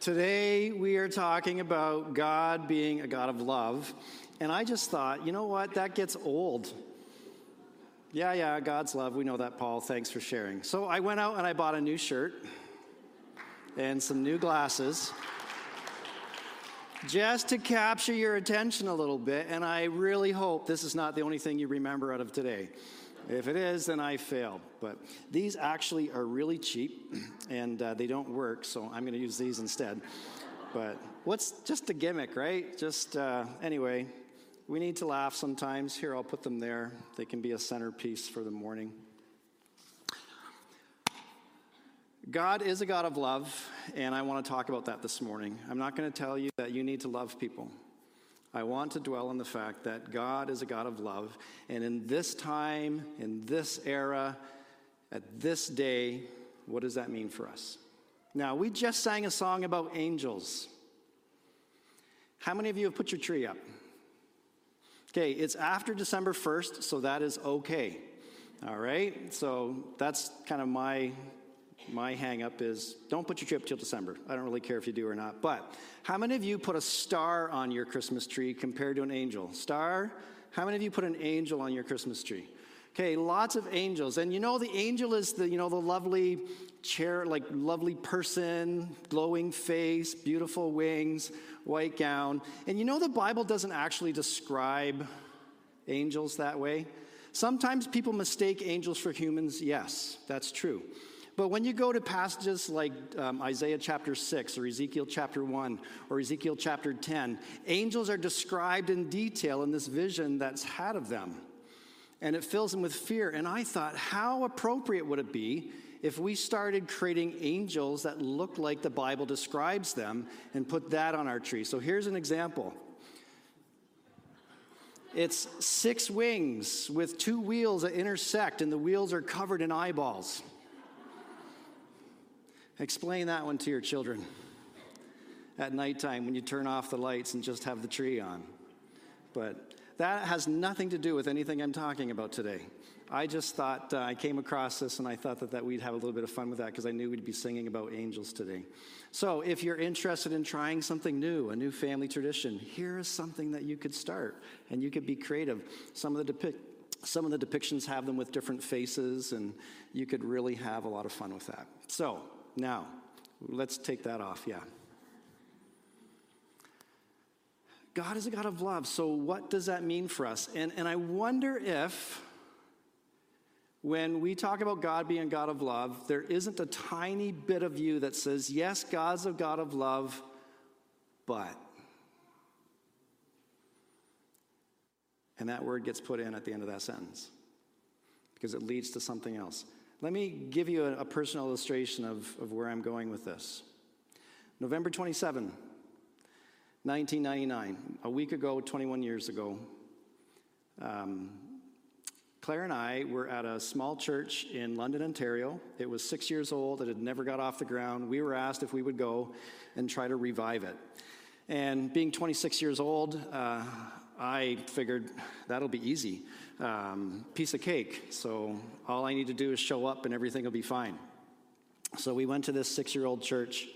Today we are talking about God being a God of love. And I just thought, you know what? That gets old. Yeah, yeah, God's love. We know that, Paul. Thanks for sharing. So I went out and I bought a new shirt and some new glasses just to capture your attention a little bit. And I really hope this is not the only thing you remember out of today. If it is, then I failed. But these actually are really cheap and uh, they don't work, so I'm going to use these instead. But what's just a gimmick, right? Just uh, anyway, we need to laugh sometimes. Here, I'll put them there. They can be a centerpiece for the morning. God is a God of love, and I want to talk about that this morning. I'm not going to tell you that you need to love people. I want to dwell on the fact that God is a God of love. And in this time, in this era, at this day, what does that mean for us? Now, we just sang a song about angels. How many of you have put your tree up? Okay, it's after December 1st, so that is okay. All right? So that's kind of my my hang up is don't put your tree up till December. I don't really care if you do or not. But how many of you put a star on your Christmas tree compared to an angel? Star? How many of you put an angel on your Christmas tree? Okay, lots of angels. And you know the angel is the, you know, the lovely chair, like lovely person, glowing face, beautiful wings, white gown. And you know the Bible doesn't actually describe angels that way. Sometimes people mistake angels for humans. Yes, that's true. But when you go to passages like um, Isaiah chapter 6 or Ezekiel chapter 1 or Ezekiel chapter 10, angels are described in detail in this vision that's had of them. And it fills them with fear. And I thought, how appropriate would it be if we started creating angels that look like the Bible describes them and put that on our tree? So here's an example. It's six wings with two wheels that intersect, and the wheels are covered in eyeballs. Explain that one to your children at nighttime when you turn off the lights and just have the tree on. But that has nothing to do with anything I'm talking about today. I just thought uh, I came across this and I thought that, that we'd have a little bit of fun with that because I knew we'd be singing about angels today. So, if you're interested in trying something new, a new family tradition, here is something that you could start and you could be creative. Some of the depict some of the depictions have them with different faces, and you could really have a lot of fun with that. So, now, let's take that off, yeah. God is a God of love. So, what does that mean for us? And, and I wonder if, when we talk about God being God of love, there isn't a tiny bit of you that says, Yes, God's a God of love, but. And that word gets put in at the end of that sentence because it leads to something else. Let me give you a, a personal illustration of, of where I'm going with this. November 27, 1999, a week ago, 21 years ago, um, Claire and I were at a small church in London, Ontario. It was six years old, it had never got off the ground. We were asked if we would go and try to revive it. And being 26 years old, uh, I figured that'll be easy um, piece of cake. So all I need to do is show up and everything will be fine. So we went to this six year old church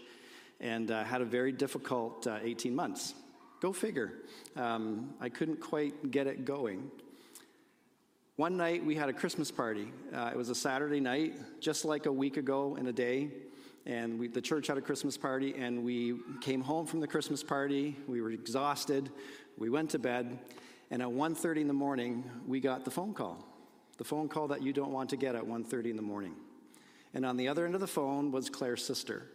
and uh, had a very difficult uh, 18 months. Go figure. Um, I couldn't quite get it going. One night we had a Christmas party. Uh, it was a Saturday night, just like a week ago in a day. And we, the church had a Christmas party, and we came home from the Christmas party. We were exhausted. We went to bed. And at 1:30 in the morning, we got the phone call. The phone call that you don't want to get at 1:30 in the morning. And on the other end of the phone was Claire's sister.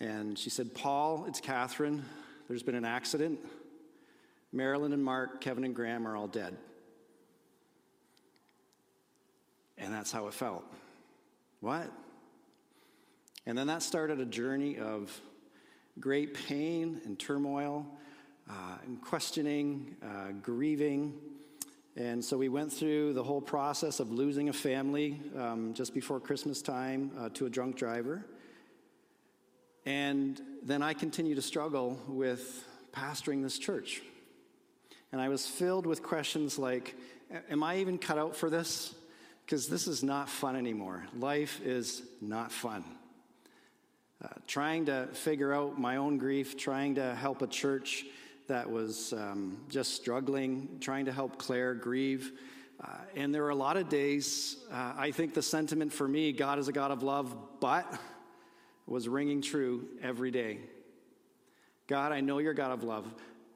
And she said, "Paul, it's Catherine. There's been an accident. Marilyn and Mark, Kevin and Graham are all dead." And that's how it felt. What? And then that started a journey of great pain and turmoil uh, and questioning, uh, grieving. And so we went through the whole process of losing a family um, just before Christmas time uh, to a drunk driver. And then I continued to struggle with pastoring this church. And I was filled with questions like Am I even cut out for this? Because this is not fun anymore. Life is not fun. uh, trying to figure out my own grief, trying to help a church that was um, just struggling, trying to help Claire grieve. Uh, and there were a lot of days, uh, I think the sentiment for me, God is a God of love, but was ringing true every day. God, I know you're God of love,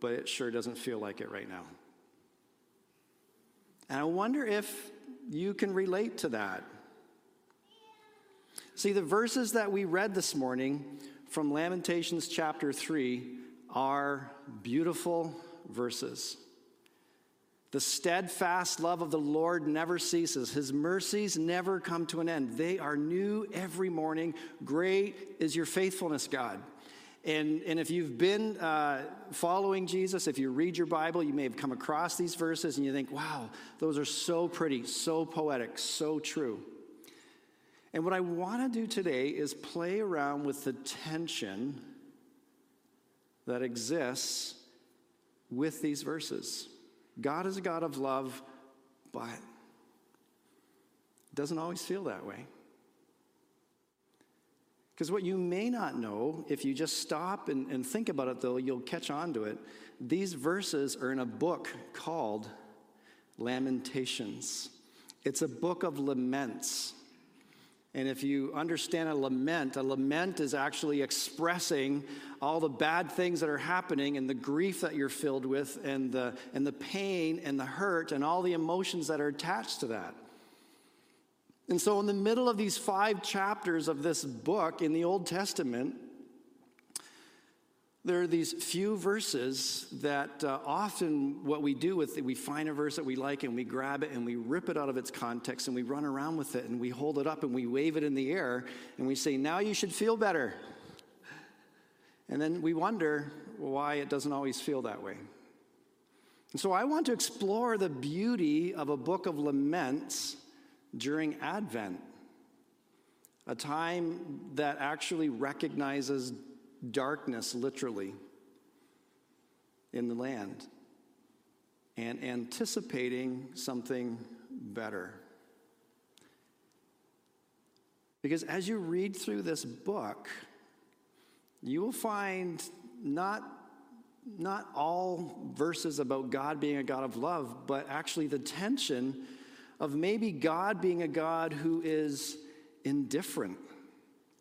but it sure doesn't feel like it right now. And I wonder if you can relate to that. See, the verses that we read this morning from Lamentations chapter 3 are beautiful verses. The steadfast love of the Lord never ceases. His mercies never come to an end. They are new every morning. Great is your faithfulness, God. And, and if you've been uh, following Jesus, if you read your Bible, you may have come across these verses and you think, wow, those are so pretty, so poetic, so true. And what I want to do today is play around with the tension that exists with these verses. God is a God of love, but it doesn't always feel that way. Because what you may not know, if you just stop and, and think about it, though, you'll catch on to it. These verses are in a book called Lamentations. It's a book of laments. And if you understand a lament, a lament is actually expressing all the bad things that are happening and the grief that you're filled with and the, and the pain and the hurt and all the emotions that are attached to that. And so, in the middle of these five chapters of this book in the Old Testament, there are these few verses that uh, often what we do with it, we find a verse that we like and we grab it and we rip it out of its context and we run around with it and we hold it up and we wave it in the air and we say, Now you should feel better. And then we wonder why it doesn't always feel that way. And so I want to explore the beauty of a book of laments during Advent, a time that actually recognizes darkness literally in the land and anticipating something better. Because as you read through this book, you will find not, not all verses about God being a God of love, but actually the tension of maybe God being a God who is indifferent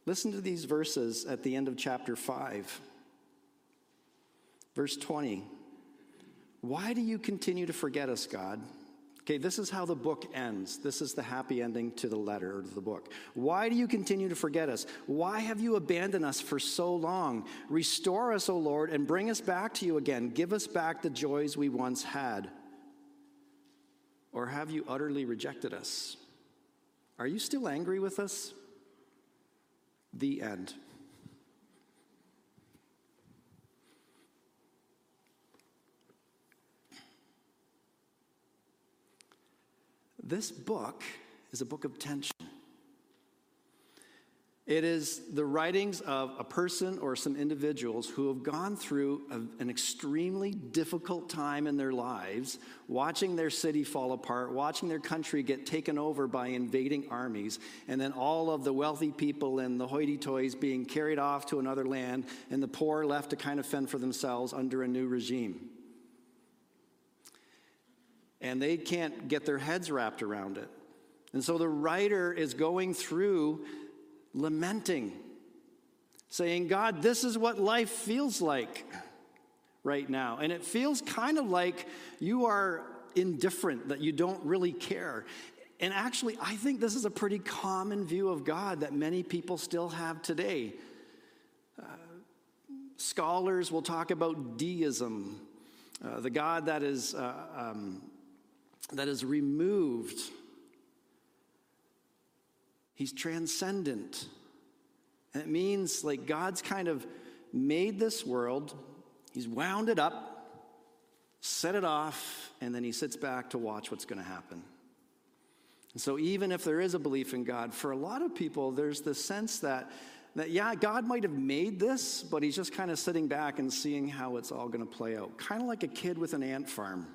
Listen to these verses at the end of chapter 5. Verse 20. Why do you continue to forget us, God? Okay, this is how the book ends. This is the happy ending to the letter to the book. Why do you continue to forget us? Why have you abandoned us for so long? Restore us, O Lord, and bring us back to you again. Give us back the joys we once had. Or have you utterly rejected us? Are you still angry with us? The end. This book is a book of tension. It is the writings of a person or some individuals who have gone through a, an extremely difficult time in their lives, watching their city fall apart, watching their country get taken over by invading armies, and then all of the wealthy people and the hoity toys being carried off to another land, and the poor left to kind of fend for themselves under a new regime. And they can't get their heads wrapped around it. And so the writer is going through lamenting, saying, God, this is what life feels like right now. And it feels kind of like you are indifferent, that you don't really care. And actually, I think this is a pretty common view of God that many people still have today. Uh, scholars will talk about deism, uh, the God that is, uh, um, that is removed He's transcendent. It means like God's kind of made this world, He's wound it up, set it off, and then He sits back to watch what's going to happen. And so, even if there is a belief in God, for a lot of people, there's the sense that, that yeah, God might have made this, but He's just kind of sitting back and seeing how it's all going to play out. Kind of like a kid with an ant farm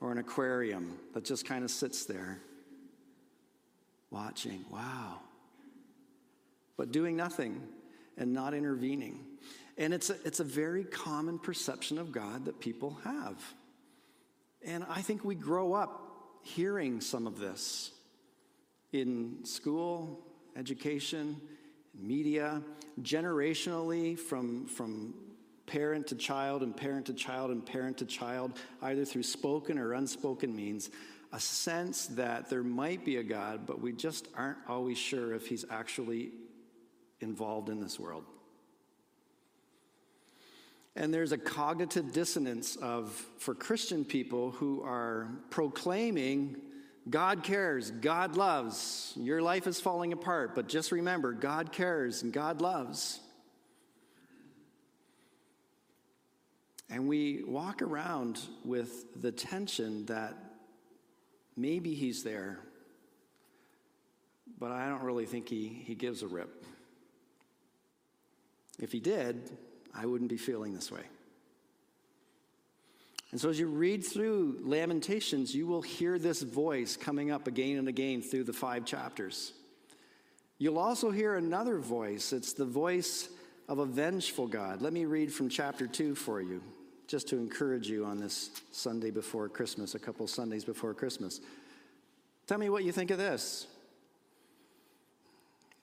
or an aquarium that just kind of sits there watching. Wow. But doing nothing. and not intervening. And it's a, it's a very common perception of God that people have. And I think we grow up hearing some of this in school, education, media, generationally from, from parent to child and parent to child and parent to child, either through spoken or unspoken means, a sense that there might be a God, but we just aren't always sure if he's actually involved in this world. And there's a cognitive dissonance of for Christian people who are proclaiming God cares, God loves. Your life is falling apart, but just remember God cares and God loves. And we walk around with the tension that maybe he's there, but I don't really think he, he gives a rip. If he did, I wouldn't be feeling this way. And so, as you read through Lamentations, you will hear this voice coming up again and again through the five chapters. You'll also hear another voice. It's the voice of a vengeful God. Let me read from chapter 2 for you just to encourage you on this Sunday before Christmas, a couple Sundays before Christmas. Tell me what you think of this.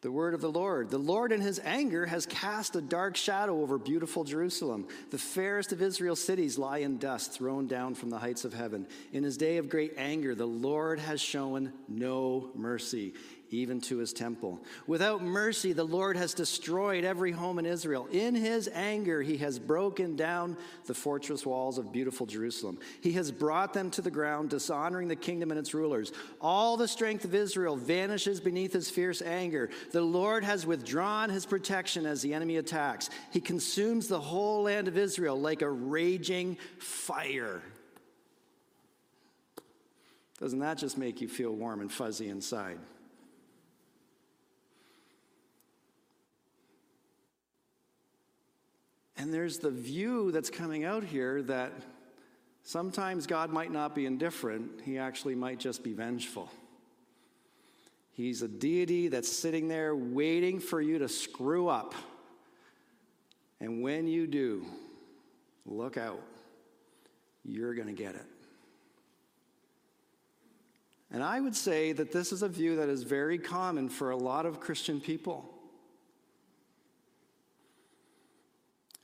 The word of the Lord. The Lord in his anger has cast a dark shadow over beautiful Jerusalem. The fairest of Israel's cities lie in dust, thrown down from the heights of heaven. In his day of great anger, the Lord has shown no mercy even to his temple. Without mercy, the Lord has destroyed every home in Israel. In his anger, he has broken down the fortress walls of beautiful Jerusalem. He has brought them to the ground, dishonoring the kingdom and its rulers. All the strength of Israel vanishes beneath his fierce anger. The Lord has withdrawn his protection as the enemy attacks. He consumes the whole land of Israel like a raging fire. Doesn't that just make you feel warm and fuzzy inside? And there's the view that's coming out here that sometimes God might not be indifferent, he actually might just be vengeful. He's a deity that's sitting there waiting for you to screw up. And when you do, look out. You're going to get it. And I would say that this is a view that is very common for a lot of Christian people.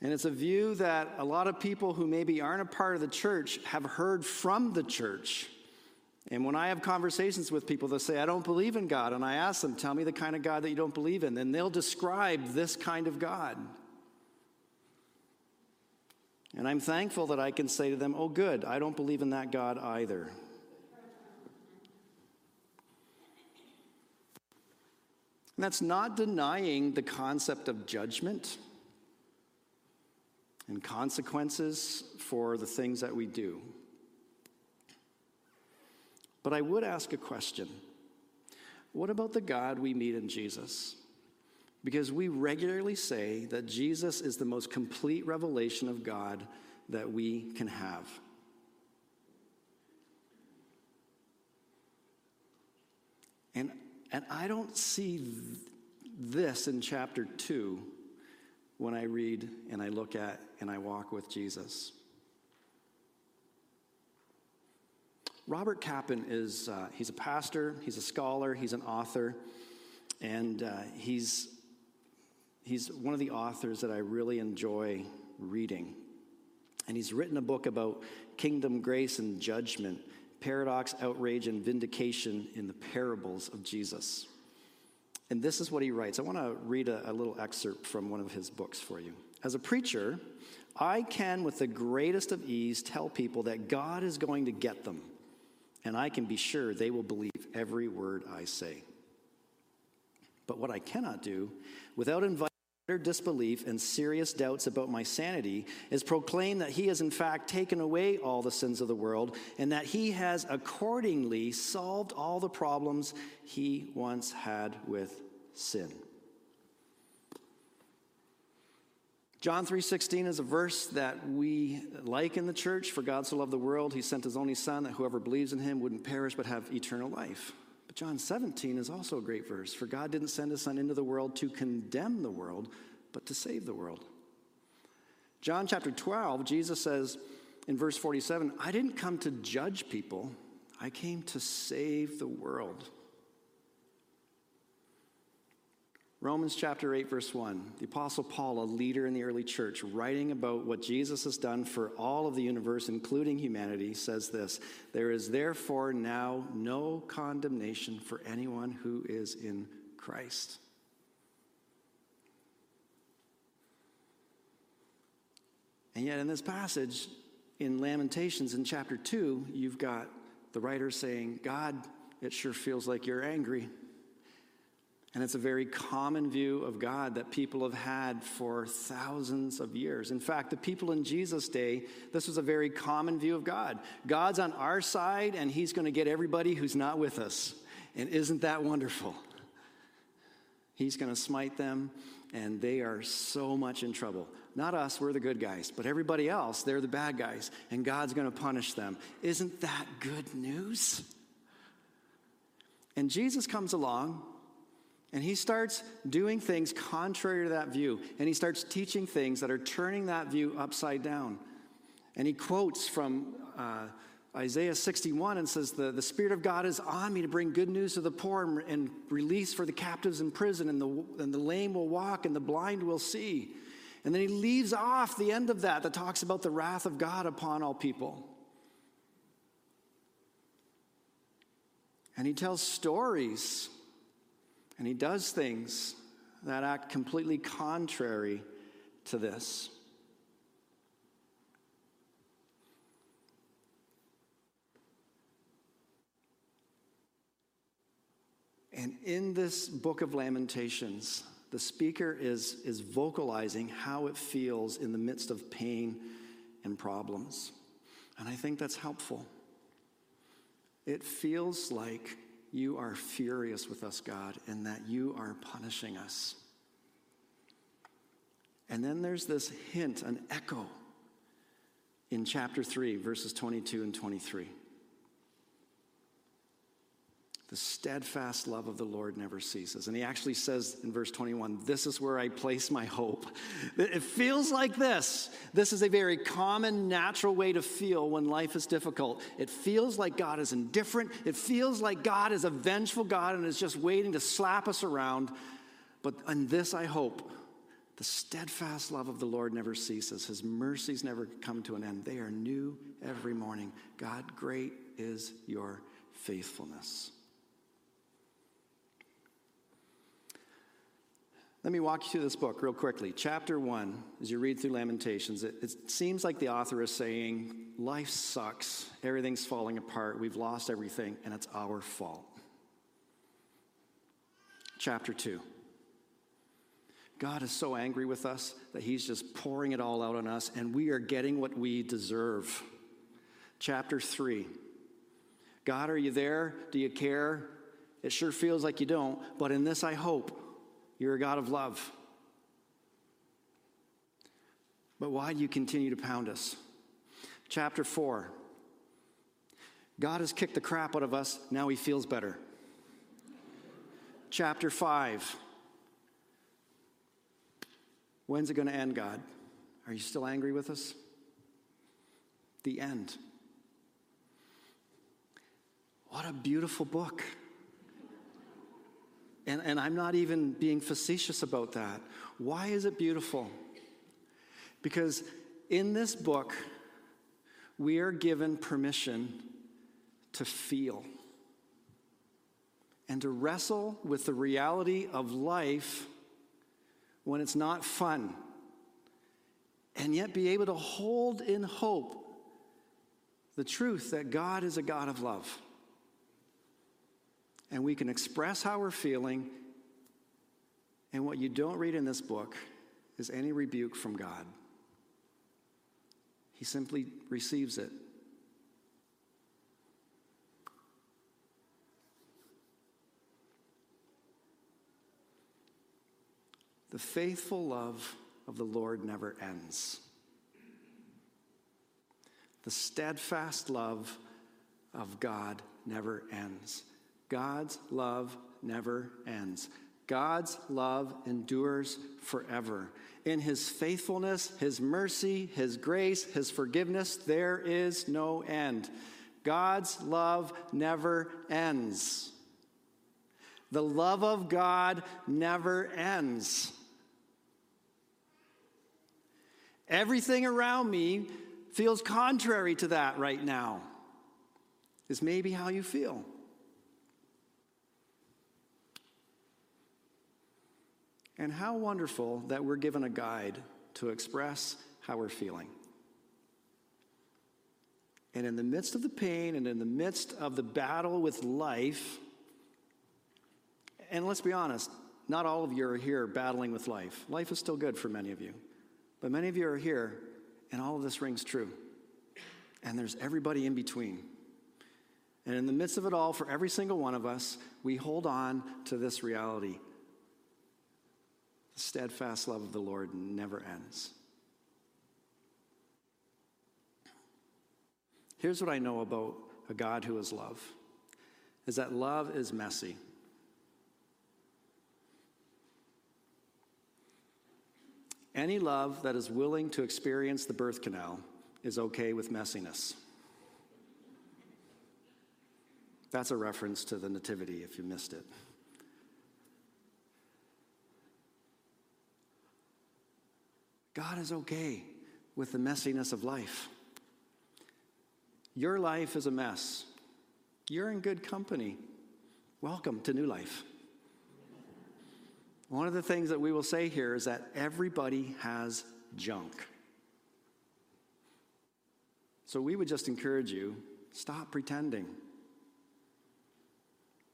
And it's a view that a lot of people who maybe aren't a part of the church have heard from the church. And when I have conversations with people, they'll say, I don't believe in God. And I ask them, Tell me the kind of God that you don't believe in. And they'll describe this kind of God. And I'm thankful that I can say to them, Oh, good, I don't believe in that God either. And that's not denying the concept of judgment and consequences for the things that we do. But I would ask a question What about the God we meet in Jesus? Because we regularly say that Jesus is the most complete revelation of God that we can have. And, and I don't see th- this in chapter 2 when I read and I look at and I walk with Jesus. Robert Capon is uh, he's a pastor, he's a scholar, he's an author, and uh, he's he's one of the authors that I really enjoy reading. And he's written a book about kingdom grace and judgment, paradox, outrage, and vindication in the parables of Jesus. And this is what he writes. I want to read a, a little excerpt from one of his books for you. As a preacher, I can, with the greatest of ease, tell people that God is going to get them, and I can be sure they will believe every word I say. But what I cannot do, without inviting utter disbelief and serious doubts about my sanity, is proclaim that He has in fact taken away all the sins of the world, and that He has accordingly solved all the problems He once had with sin. John 3:16 is a verse that we like in the church for God so loved the world he sent his only son that whoever believes in him wouldn't perish but have eternal life. John 17 is also a great verse. For God didn't send his son into the world to condemn the world, but to save the world. John chapter 12, Jesus says in verse 47 I didn't come to judge people, I came to save the world. Romans chapter 8, verse 1. The Apostle Paul, a leader in the early church, writing about what Jesus has done for all of the universe, including humanity, says this There is therefore now no condemnation for anyone who is in Christ. And yet, in this passage, in Lamentations in chapter 2, you've got the writer saying, God, it sure feels like you're angry. And it's a very common view of God that people have had for thousands of years. In fact, the people in Jesus' day, this was a very common view of God. God's on our side, and He's going to get everybody who's not with us. And isn't that wonderful? He's going to smite them, and they are so much in trouble. Not us, we're the good guys, but everybody else, they're the bad guys, and God's going to punish them. Isn't that good news? And Jesus comes along and he starts doing things contrary to that view. And he starts teaching things that are turning that view upside down. And he quotes from uh, Isaiah 61 and says, the, the Spirit of God is on me to bring good news to the poor and, and release for the captives in prison, and the, and the lame will walk and the blind will see. And then he leaves off the end of that that talks about the wrath of God upon all people. And he tells stories and he does things that act completely contrary to this. And in this book of Lamentations, the speaker is, is vocalizing how it feels in the midst of pain and problems. And I think that's helpful. It feels like you are furious with us, God, and that you are punishing us. And then there's this hint, an echo in chapter 3, verses 22 and 23. The steadfast love of the Lord never ceases. And he actually says in verse 21 This is where I place my hope. It feels like this. This is a very common, natural way to feel when life is difficult. It feels like God is indifferent. It feels like God is a vengeful God and is just waiting to slap us around. But in this I hope. The steadfast love of the Lord never ceases. His mercies never come to an end. They are new every morning. God, great is your faithfulness. Let me walk you through this book real quickly. Chapter one, as you read through Lamentations, it, it, seems like the author is saying, Life sucks, everything's falling apart, we've lost everything, and it's our fault. Chapter two, God is so angry with us that he's just pouring it all out on us, and we are getting what we deserve. Chapter three, God, are you there? Do you care? It sure feels like you don't, but in this I hope. You're a God of love. But why do you continue to pound us? Chapter 4 God has kicked the crap out of us, now he feels better. Chapter 5 When's it going to end, God? Are you still angry with us? The end. What a beautiful book. And, and I'm not even being facetious about that. Why is it beautiful? Because in this book, we are given permission to feel and to wrestle with the reality of life when it's not fun, and yet be able to hold in hope the truth that God is a God of love and we can express how we're feeling. And what you don't read in this book is any rebuke from God. He simply receives it. The faithful love of the Lord never ends. The steadfast love of God never ends. God's love never ends. God's love endures forever. In his faithfulness, his mercy, his grace, his forgiveness, there is no end. God's love never ends. The love of God never ends. Everything around me feels contrary to that right now, is maybe how you feel. And how wonderful that we're given a guide to express how we're feeling. And in the midst of the pain and in the midst of the battle with life, and let's be honest, not all of you are here battling with life. Life is still good for many of you. But many of you are here, and all of this rings true. And there's everybody in between. And in the midst of it all, for every single one of us, we hold on to this reality the steadfast love of the Lord never ends. Here's what I know about a God who is love is that love is messy. Any love that is willing to experience the birth canal is okay with messiness. That's a reference to the Nativity if you missed it. God is okay with the messiness of life. Your life is a mess. You're in good company. Welcome to new life. One of the things that we will say here is that everybody has junk. So we would just encourage you stop pretending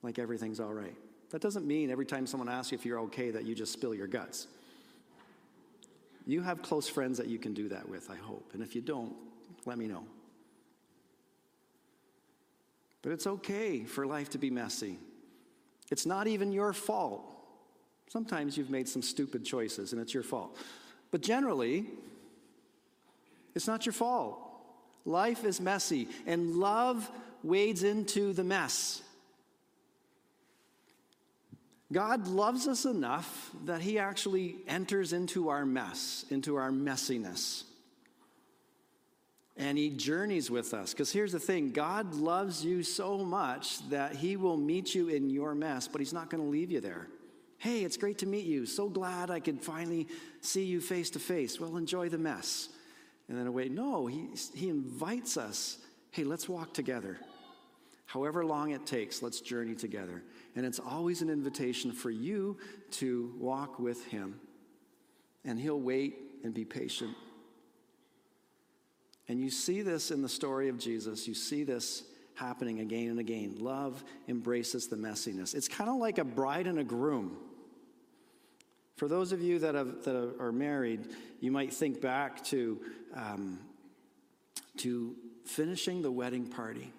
like everything's all right. That doesn't mean every time someone asks you if you're okay that you just spill your guts. You have close friends that you can do that with, I hope. And if you don't, let me know. But it's okay for life to be messy. It's not even your fault. Sometimes you've made some stupid choices and it's your fault. But generally, it's not your fault. Life is messy, and love wades into the mess. God loves us enough that He actually enters into our mess, into our messiness. And He journeys with us. Because here's the thing God loves you so much that He will meet you in your mess, but He's not going to leave you there. Hey, it's great to meet you. So glad I could finally see you face to face. Well, enjoy the mess. And then away. No, he, he invites us. Hey, let's walk together. However long it takes, let's journey together. And it's always an invitation for you to walk with Him. And He'll wait and be patient. And you see this in the story of Jesus. You see this happening again and again. Love embraces the messiness. It's kind of like a bride and a groom. For those of you that, have, that are married, you might think back to, um, to finishing the wedding party.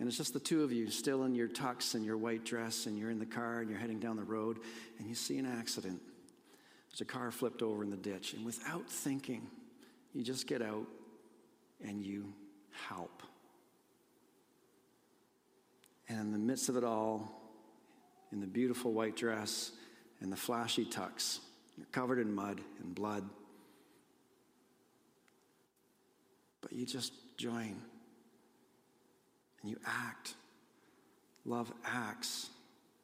And it's just the two of you still in your tux and your white dress, and you're in the car and you're heading down the road, and you see an accident. There's a car flipped over in the ditch, and without thinking, you just get out and you help. And in the midst of it all, in the beautiful white dress and the flashy tux, you're covered in mud and blood. But you just join and you act. Love acts.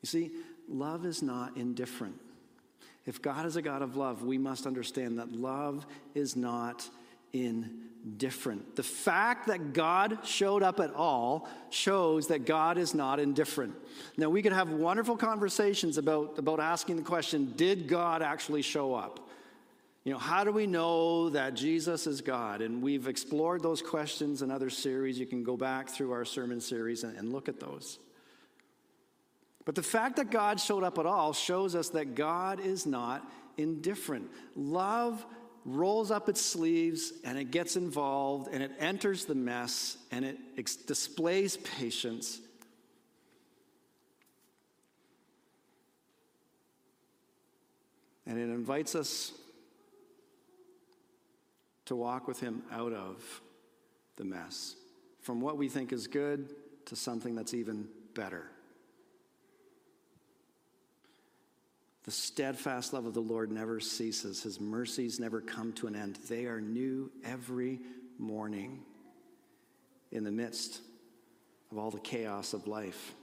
You see, love is not indifferent. If God is a God of love, we must understand that love is not indifferent. The fact that God showed up at all shows that God is not indifferent. Now, we could have wonderful conversations about, about asking the question Did God actually show up? You know, how do we know that Jesus is God? And we've explored those questions in other series. You can go back through our sermon series and, and look at those. But the fact that God showed up at all shows us that God is not indifferent. Love rolls up its sleeves and it gets involved and it enters the mess and it ex- displays patience. And it invites us to walk with Him out of the mess, from what we think is good to something that's even better. The steadfast love of the Lord never ceases, his mercies never come to an end. They are new every morning in the midst of all the chaos of life.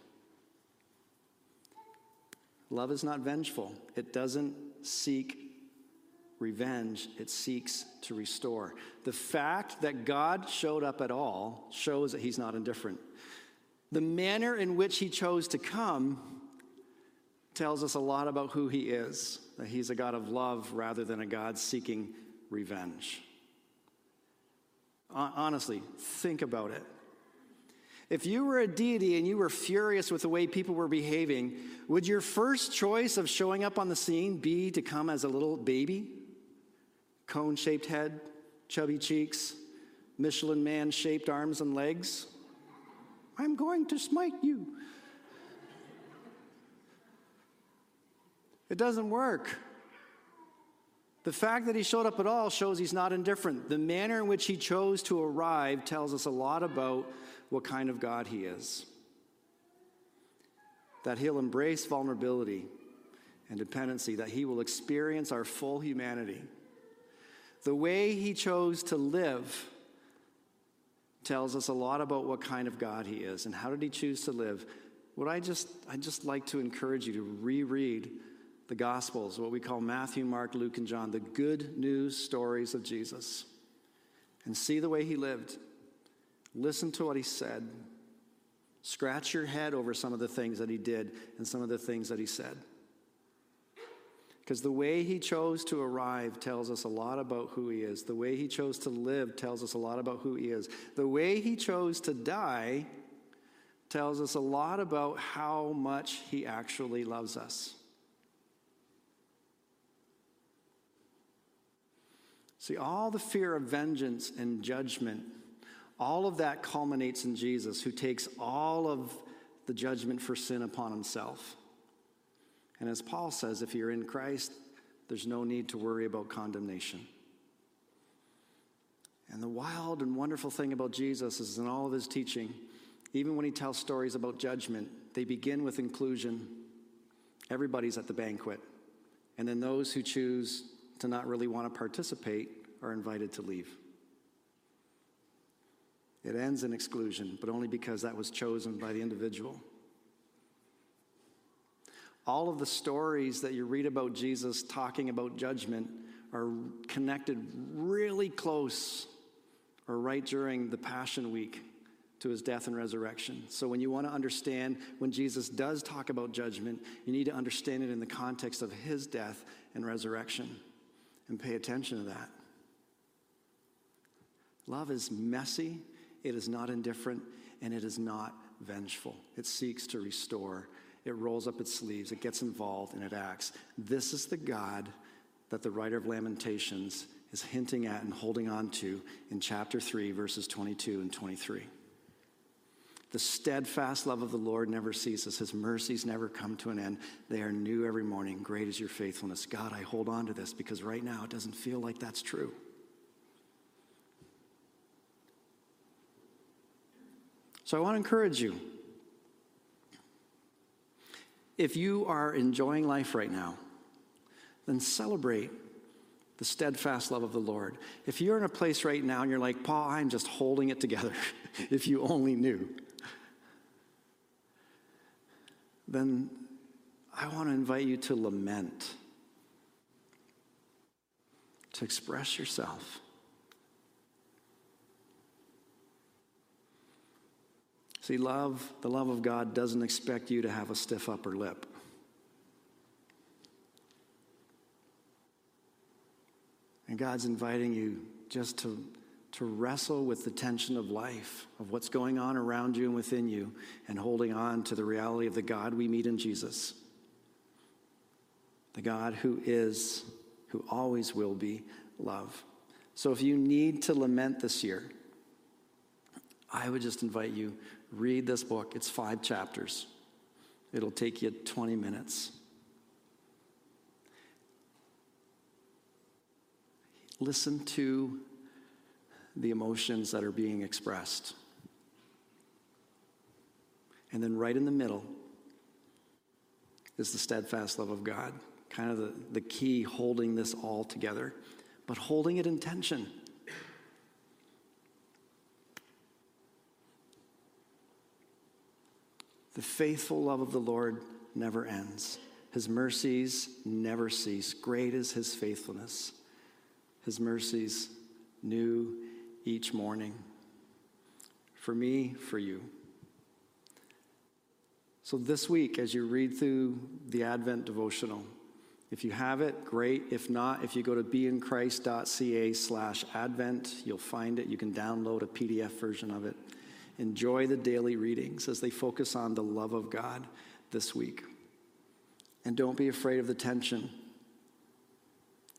Love is not vengeful, it doesn't seek revenge, it seeks to restore. The fact that God showed up at all shows that he's not indifferent. The manner in which he chose to come tells us a lot about who he is that he's a God of love rather than a God seeking revenge. Honestly, think about it. If you were a deity and you were furious with the way people were behaving, would your first choice of showing up on the scene be to come as a little baby? Cone shaped head, chubby cheeks, Michelin man shaped arms and legs? I'm going to smite you. It doesn't work. The fact that he showed up at all shows he's not indifferent. The manner in which he chose to arrive tells us a lot about what kind of God he is. That he'll embrace vulnerability and dependency, that he will experience our full humanity. The way he chose to live tells us a lot about what kind of God he is and how did he choose to live. What I just I just like to encourage you to reread the gospels, what we call Matthew, Mark, Luke and John, the good news stories of Jesus. And see the way he lived. Listen to what he said. Scratch your head over some of the things that he did and some of the things that he said. Because the way he chose to arrive tells us a lot about who he is. The way he chose to live tells us a lot about who he is. The way he chose to die tells us a lot about how much he actually loves us. See, all the fear of vengeance and judgment, all of that culminates in Jesus, who takes all of the judgment for sin upon himself. And as Paul says, if you're in Christ, there's no need to worry about condemnation. And the wild and wonderful thing about Jesus is in all of his teaching, even when he tells stories about judgment, they begin with inclusion. Everybody's at the banquet. And then those who choose to not really want to participate are invited to leave. It ends in exclusion, but only because that was chosen by the individual all of the stories that you read about Jesus talking about judgment are connected really close or right during the Passion Week to his death and resurrection. So, when you want to understand when Jesus does talk about judgment, you need to understand it in the context of his death and resurrection and pay attention to that. Love is messy, it is not indifferent, and it is not vengeful. It seeks to restore it rolls up its sleeves, it gets involved, and it acts. This is the God that the writer of Lamentations is hinting at and holding on to in chapter 3, verses 22 and 23. The steadfast love of the Lord never ceases. His mercies never come to an end. They are new every morning. Great is your faithfulness. God, I hold on to this because right now it doesn't feel like that's true. So I want to encourage you if you are enjoying life right now, then celebrate the steadfast love of the Lord. If you're in a place right now and you're like, Paul, I'm just holding it together, if you only knew, then I want to invite you to lament, to express yourself. See, love, the love of God doesn't expect you to have a stiff upper lip. And God's inviting you just to, to wrestle with the tension of life, of what's going on around you and within you, and holding on to the reality of the God we meet in Jesus. The God who is, who always will be, love. So if you need to lament this year, I would just invite you Read this book, it's five chapters. It'll take you 20 minutes. Listen to the emotions that are being expressed. And then, right in the middle, is the steadfast love of God kind of the, the key holding this all together, but holding it in tension. The faithful love of the Lord never ends. His mercies never cease. Great is his faithfulness. His mercies new each morning. For me, for you. So, this week, as you read through the Advent devotional, if you have it, great. If not, if you go to beinchrist.ca slash Advent, you'll find it. You can download a PDF version of it. Enjoy the daily readings as they focus on the love of God this week. And don't be afraid of the tension.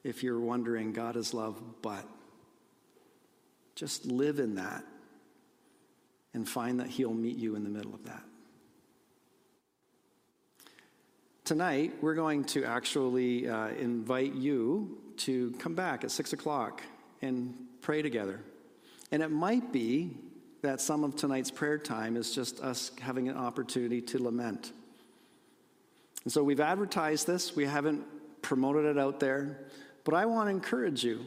If you're wondering, God is love, but just live in that and find that He'll meet you in the middle of that. Tonight, we're going to actually uh, invite you to come back at 6 o'clock and pray together. And it might be that some of tonight's prayer time is just us having an opportunity to lament. And so we've advertised this, we haven't promoted it out there, but I want to encourage you.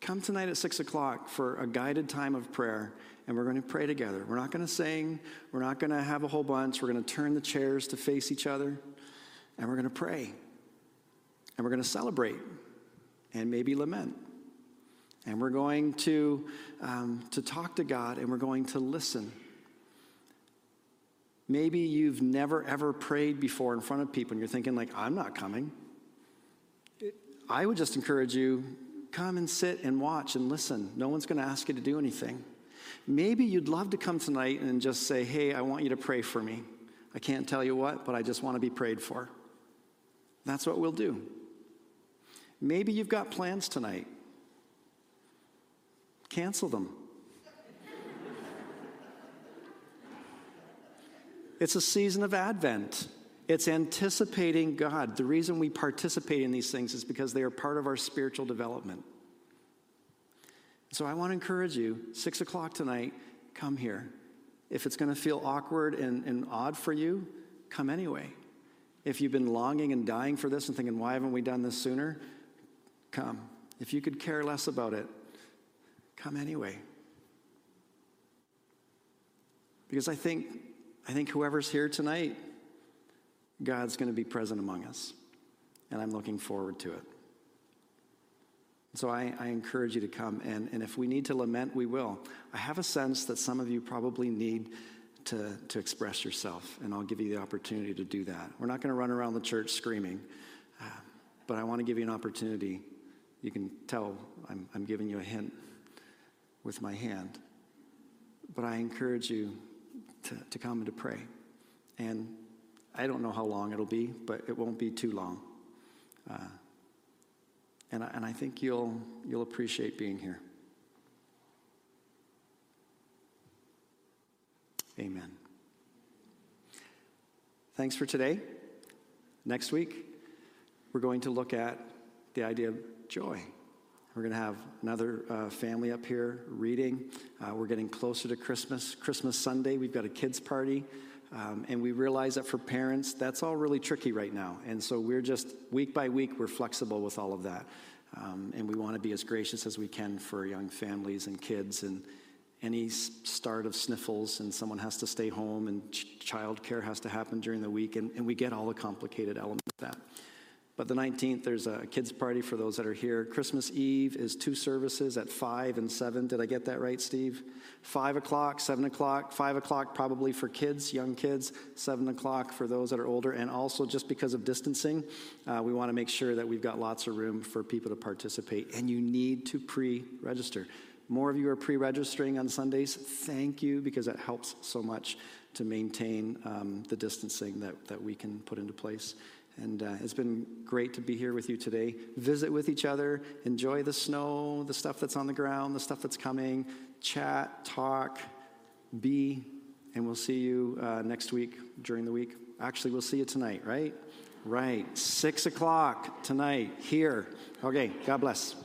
Come tonight at 6 o'clock for a guided time of prayer, and we're going to pray together. We're not going to sing, we're not going to have a whole bunch. We're going to turn the chairs to face each other, and we're going to pray. And we're going to celebrate and maybe lament. And we're going to, um, to talk to God and we're going to listen. Maybe you've never ever prayed before in front of people and you're thinking, like, I'm not coming. I would just encourage you come and sit and watch and listen. No one's going to ask you to do anything. Maybe you'd love to come tonight and just say, Hey, I want you to pray for me. I can't tell you what, but I just want to be prayed for. That's what we'll do. Maybe you've got plans tonight. Cancel them. it's a season of Advent. It's anticipating God. The reason we participate in these things is because they are part of our spiritual development. So I want to encourage you, six o'clock tonight, come here. If it's going to feel awkward and, and odd for you, come anyway. If you've been longing and dying for this and thinking, why haven't we done this sooner? Come. If you could care less about it, come anyway. Because I think, I think whoever's here tonight, God's going to be present among us. And I'm looking forward to it. So I, I, encourage you to come. And, and if we need to lament, we will. I have a sense that some of you probably need to, to express yourself, and I'll give you the opportunity to do that. We're not going to run around the church screaming, uh, but I want to give you an opportunity. You can tell I'm, I'm giving you a hint with my hand. But I encourage you to, to come and to pray. And I don't know how long it'll be, but it won't be too long. Uh, and, I, and I think you'll, you'll appreciate being here. Amen. Thanks for today. Next week, we're going to look at the idea of joy. We're going to have another uh, family up here reading. Uh, we're getting closer to Christmas. Christmas Sunday, we've got a kids' party. Um, and we realize that for parents, that's all really tricky right now. And so we're just, week by week, we're flexible with all of that. Um, and we want to be as gracious as we can for young families and kids. And any start of sniffles, and someone has to stay home, and ch- childcare has to happen during the week. And, and we get all the complicated elements of that. But the 19th, there's a kids' party for those that are here. Christmas Eve is two services at 5 and 7. Did I get that right, Steve? 5 o'clock, 7 o'clock. 5 o'clock probably for kids, young kids. 7 o'clock for those that are older. And also, just because of distancing, uh, we want to make sure that we've got lots of room for people to participate. And you need to pre register. More of you are pre registering on Sundays. Thank you, because that helps so much to maintain um, the distancing that, that we can put into place. And uh, it's been great to be here with you today. Visit with each other, enjoy the snow, the stuff that's on the ground, the stuff that's coming, chat, talk, be, and we'll see you uh, next week during the week. Actually, we'll see you tonight, right? Right. Six o'clock tonight here. Okay, God bless.